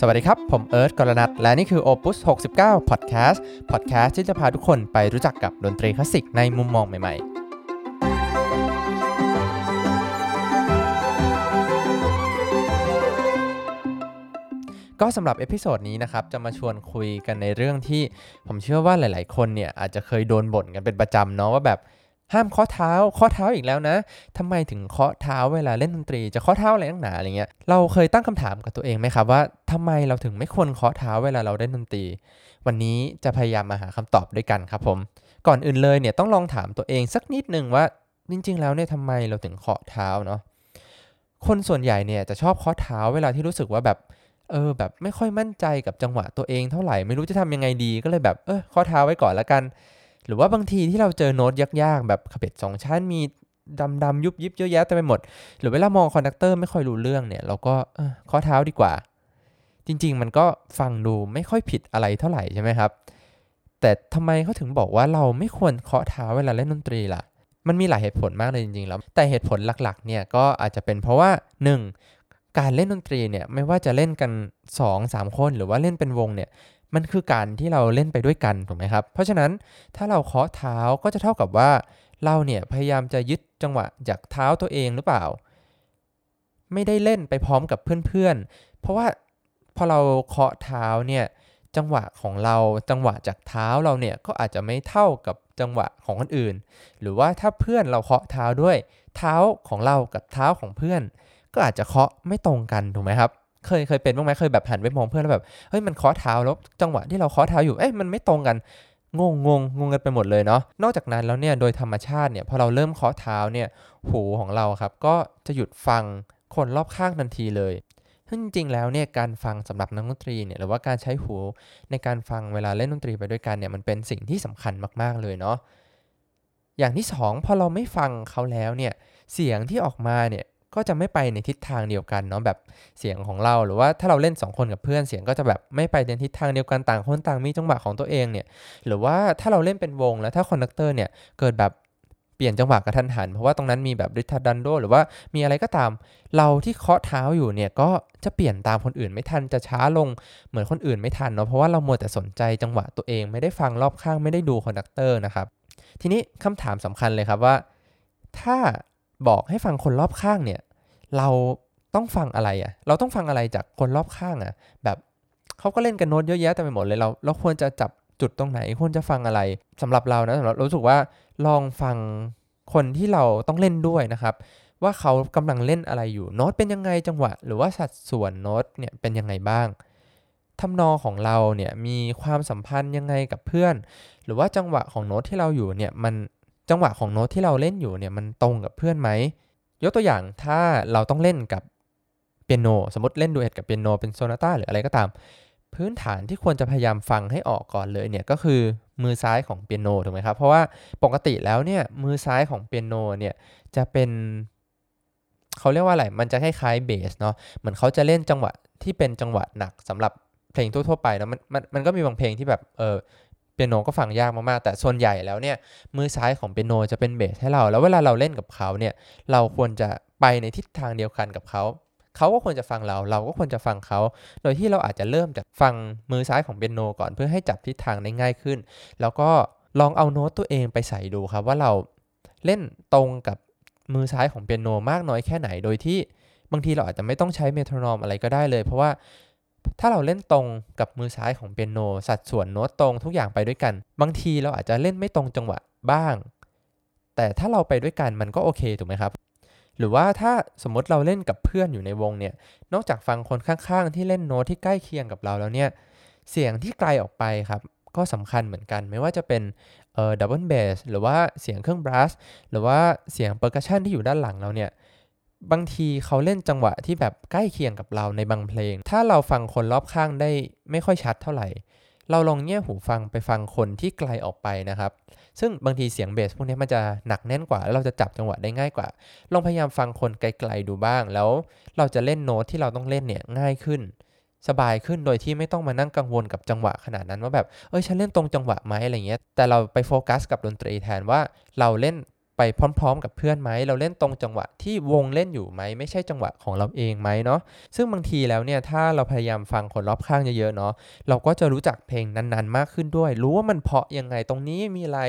สวัสดีครับ ผมเอิร์ธกรณัทและนี่คือ Opus 69 Podcast Podcast ที่จะพาทุกคนไปรู้จักกับดนตรีคลาสสิกในมุมมองใหม่ๆก็สำหรับ episode นี้นะครับจะมาชวนคุยกันในเรื่องที่ผมเชื่อว่าหลาย ๆ คนเนี่ยอาจจะเคยโดนบ่นกันเป็นประจำเนาะว่าแบบ ห้ามเคาะเท้าเคาะเท้าอีกแล้วนะทำไมถึงเคาะเท้าเวลาเล่นดนตรี จะเคาะเท้าอะไรนักหนาอะไรเงี้ยเราเคยตั้งคำถามกับตัวเองไหมครับว่าทำไมเราถึงไม่ควรเคาะเท้าเวลาเราเล่นดนตรี วันนี้จะพยายามมาหาคำตอบด้วยกันครับผม ก่อนอื่นเลยเนี่ยต้องลองถามตัวเองสักนิดนึงว่าจริง ๆ แล้วเนี่ยทำไมเราถึงเคาะเท้าเนาะคนส่วนใหญ่เนี่ยจะชอบเคาะเท้าเวลาที่รู้สึกว่าแบบเออแบบไม่ค่อยมั่นใจกับจังหวะตัวเองเท่าไหร่ไม่รู้จะทำยังไงดีก็เลยแบบเออเคาะเท้าไว้ก่อนละกัน หรือว่าบางทีที่เราเจอโน้ตยากๆ แบบขบเบ็ดสองชั้นมีดำๆยุบยิบเยอะแยะเต็มไปหมด หรือเวลามอง conductor ไม่ค่อยรู้เรื่องเนี่ย เราก็เคาะเท้าดีกว่า จริง ๆ มันก็ฟังดูไม่ค่อยผิดอะไรเท่าไหร่ใช่ไหมครับ แต่ทำไมเขาถึงบอกว่าเราไม่ควรเคาะเท้าเวลาเล่นดนตรีล่ะ มันมีหลายเหตุผลมากเลยจริงๆแล้ว แต่เหตุผลหลักๆ เนี่ยก็อาจจะเป็นเพราะว่า 1. การเล่นดนตรีเนี่ยไม่ว่าจะเล่นกัน 2-3 คนหรือว่าเล่นเป็นวงเนี่ย มันคือการที่เราเล่นไปด้วยกันถูกไหมครับ เพราะฉะนั้นถ้าเราเคาะเท้าก็จะเท่ากับว่า เราเนี่ยพยายามจะยึดจังหวะจากเท้าตัวเองหรือเปล่า ไม่ได้เล่นไปพร้อมกับเพื่อนๆ เพราะว่าพอเราเคาะเท้าเนี่ยจังหวะของเราจังหวะจากเท้าเราเนี่ยก็อาจจะไม่เท่ากับจังหวะของคนอื่น หรือว่าถ้าเพื่อนเราเคาะเท้าด้วย เท้าของเรากับเท้าของเพื่อน ก็อาจจะเคาะไม่ตรงกันถูกไหมครับ เคยเคยเป็นบ้างไหมเคยแบบหันไปมองเพื่อนแล้วแบบเฮ้ยมันเคาะเท้าแล้วจังหวะที่เราเคาะเท้าอยู่เอ้ยมันไม่ตรงกันงงงงงงกันไปหมดเลยเนาะนอกจากนั้นแล้วเนี่ยโดยธรรมชาติเนี่ยพอเราเริ่มเคาะเท้าเนี่ยหูของเราครับก็จะหยุดฟังคนรอบข้างทันทีเลยซึ่งจริงๆแล้วเนี่ยการฟังสำหรับนักดนตรีเนี่ยหรือว่าการใช้หูในการฟังเวลาเล่นดนตรีไปด้วยกันเนี่ยมันเป็นสิ่งที่สำคัญมากๆเลยเนาะอย่างที่ 2 พอเราไม่ฟังเขาแล้วเนี่ยเสียงที่ออกมาเนี่ย ก็จะไม่ไปในทิศทางเดียวกันเนาะแบบเสียงของเราหรือว่าถ้าเราเล่น 2 คนกับเพื่อนเสียงก็จะแบบไม่ไปในทิศทางเดียวกันต่างคนต่างมีจังหวะของตัวเองเนี่ยหรือว่าถ้าเราเล่นเป็นวงแล้วถ้า conductor เนี่ยเกิดแบบเปลี่ยนจังหวะกระทันหัน เพราะว่าตรงนั้นมีแบบ ritardando หรือว่ามีอะไรก็ตาม เราที่เคาะเท้าอยู่เนี่ยก็จะเปลี่ยนตามคนอื่นไม่ทันจะช้าลงเหมือนคนอื่นไม่ทันเนาะเพราะว่าเรามัวแต่สนใจจังหวะตัวเองไม่ได้ฟังรอบข้างไม่ได้ดู conductor นะครับทีนี้คำถามสำคัญเลยครับว่า ถ้า บอกให้ฟังคนรอบข้างเนี่ย เราต้องฟังอะไรอะ่ะ เราต้องฟังอะไรจากคนรอบข้างอะ่ะ แบบเขาก็เล่นกันโน้ตเยอะแยะแต่ไปหมดเลยเราเราควรจะจับจุดตรงไหนควรจะฟังอะไรสำหรับเรานะสำหรับรู้สึกว่าลองฟังคนที่เราต้องเล่นด้วยนะครับ ว่าเขากำลังเล่นอะไรอยู่โน้ตเป็นยังไงจังหวะ หรือว่าสัดส่วนโน้ตเนี่ยเป็นยังไงบ้างทำนองของเราเนี่ยมีความสัมพันธ์ยังไงกับเพื่อน หรือว่าจังหวะของโน้ตที่เราอยู่เนี่ยมัน จังหวะของโน้ตที่เราเล่นอยู่เนี่ยมันตรงกับเพื่อนไหม ยกตัวอย่างถ้าเราต้องเล่นกับเปียโนสมมติเล่นดูเอทกับเปียโนเป็นโซนาต้าหรืออะไรก็ตาม พื้นฐานที่ควรจะพยายามฟังให้ออกก่อนเลยเนี่ยก็คือมือซ้ายของเปียโนถูกไหมครับ เพราะว่าปกติแล้วเนี่ยมือซ้ายของเปียโนเนี่ยจะเป็นเขาเรียกว่าอะไร มันจะคล้ายๆเบสเนาะ เหมือนเขาจะเล่นจังหวะที่เป็นจังหวะหนักสำหรับเพลงทั่วๆไปนะมันมันมันก็มีบางเพลงที่แบบเออ เปียโนก็ฟังยากมากๆ แต่ส่วนใหญ่แล้วเนี่ยมือซ้ายของเปียโนจะเป็นเบสให้เรา แล้วเวลาเราเล่นกับเขาเนี่ยเราควรจะไปในทิศทางเดียวกันกับเขาเขาก็ควรจะฟังเรา เราก็ควรจะฟังเขา โดยที่เราอาจจะเริ่มจากฟังมือซ้ายของเปียโนก่อนเพื่อให้จับทิศทางได้ง่ายขึ้น แล้วก็ลองเอาโน้ตตัวเองไปใส่ดูครับว่าเราเล่นตรงกับมือซ้ายของเปียโนมากน้อยแค่ไหน โดยที่บางทีเราอาจจะไม่ต้องใช้ metronome อะไรก็ได้เลย เพราะว่า ถ้าเราเล่นตรงกับมือซ้ายของเปียโน สัดส่วนโน้ตตรงทุกอย่างไปด้วยกัน บางทีเราอาจจะเล่นไม่ตรงจังหวะบ้าง แต่ถ้าเราไปด้วยกันมันก็โอเคถูกไหมครับ หรือว่าถ้าสมมติเราเล่นกับเพื่อนอยู่ในวงเนี่ย นอกจากฟังคนข้างๆ ที่เล่นโน้ตที่ใกล้เคียงกับเราแล้วเนี่ย เสียงที่ไกลออกไปครับ ก็สำคัญเหมือนกัน ไม่ว่าจะเป็นเอ่อ double bass หรือว่าเสียงเครื่อง brass หรือว่าเสียง percussion ที่อยู่ด้านหลังเราเนี่ย บางทีเขาเล่นจังหวะที่แบบใกล้เคียงกับเราในบางเพลง ถ้าเราฟังคนรอบข้างได้ไม่ค่อยชัดเท่าไหร่ เราลองเงี่ยหูฟังไปฟังคนที่ไกลออกไปนะครับ ซึ่งบางทีเสียงเบสพวกนี้มันจะหนักแน่นกว่าแล้วเราจะจับจังหวะได้ง่ายกว่า ลองพยายามฟังคนไกลๆดูบ้าง แล้วเราจะเล่นโน้ตที่เราต้องเล่นเนี่ยง่ายขึ้น สบายขึ้นโดยที่ไม่ต้องมานั่งกังวลกับจังหวะขนาดนั้นว่าแบบเอ้ยฉันเล่นตรงจังหวะไหมอะไรเงี้ย แต่เราไปโฟกัสกับดนตรีแทนว่าเราเล่น ไปพร้อมๆ กับเพื่อนไหม เราเล่นตรงจังหวะที่วงเล่นอยู่ไหม ไม่ใช่จังหวะของเราเองไหมเนาะ ซึ่งบางทีแล้วเนี่ย ถ้าเราพยายามฟังคนรอบข้างเยอะๆ เนาะ เราก็จะรู้จักเพลงนั้นๆ มากขึ้นด้วย รู้ว่ามันเพาะยังไง ตรงนี้มีอะไร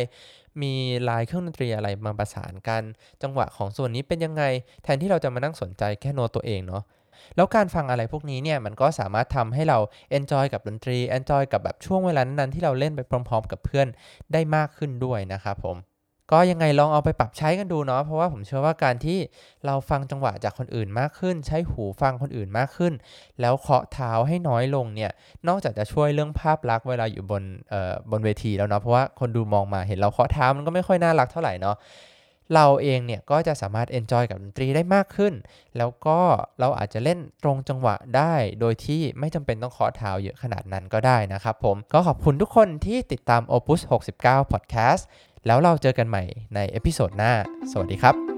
มีลายเครื่องดนตรีอะไรมาประสานกัน จังหวะของส่วนนี้เป็นยังไง แทนที่เราจะมานั่งสนใจแค่โน้ตตัวเองเนาะแล้วการฟังอะไรพวกนี้เนี่ยมันก็สามารถทำให้เรา enjoy กับดนตรี enjoy กับแบบช่วงเวลานั้นๆที่เราเล่นไปพร้อม ๆ กับเพื่อนได้มากขึ้นด้วยนะครับผม ก็ยังไงลองเอาไปปรับใช้กันดูเนาะเพราะว่าผมเชื่อว่าการที่เราฟังจังหวะจากคนอื่นมากขึ้น ใช้หูฟังคนอื่นมากขึ้น แล้วเคาะเท้าให้น้อยลงเนี่ยนอกจากจะช่วยเรื่องภาพลักษณ์เวลาอยู่บนเอ่อบนเวทีแล้วเนาะเพราะว่าคนดูมองมาเห็นเราเคาะเท้ามันก็ไม่ค่อยน่ารักเท่าไหร่เนาะ เราเองเนี่ยก็จะสามารถ enjoy กับดนตรีได้มากขึ้น แล้วก็เราอาจจะเล่นตรงจังหวะได้ โดยที่ไม่จำเป็นต้องขอเท้าเยอะขนาดนั้นก็ได้นะครับผม ก็ขอบคุณทุกคนที่ติดตาม Opus 69 Podcast แล้วเราเจอกันใหม่ในเอพิโซดหน้า สวัสดีครับ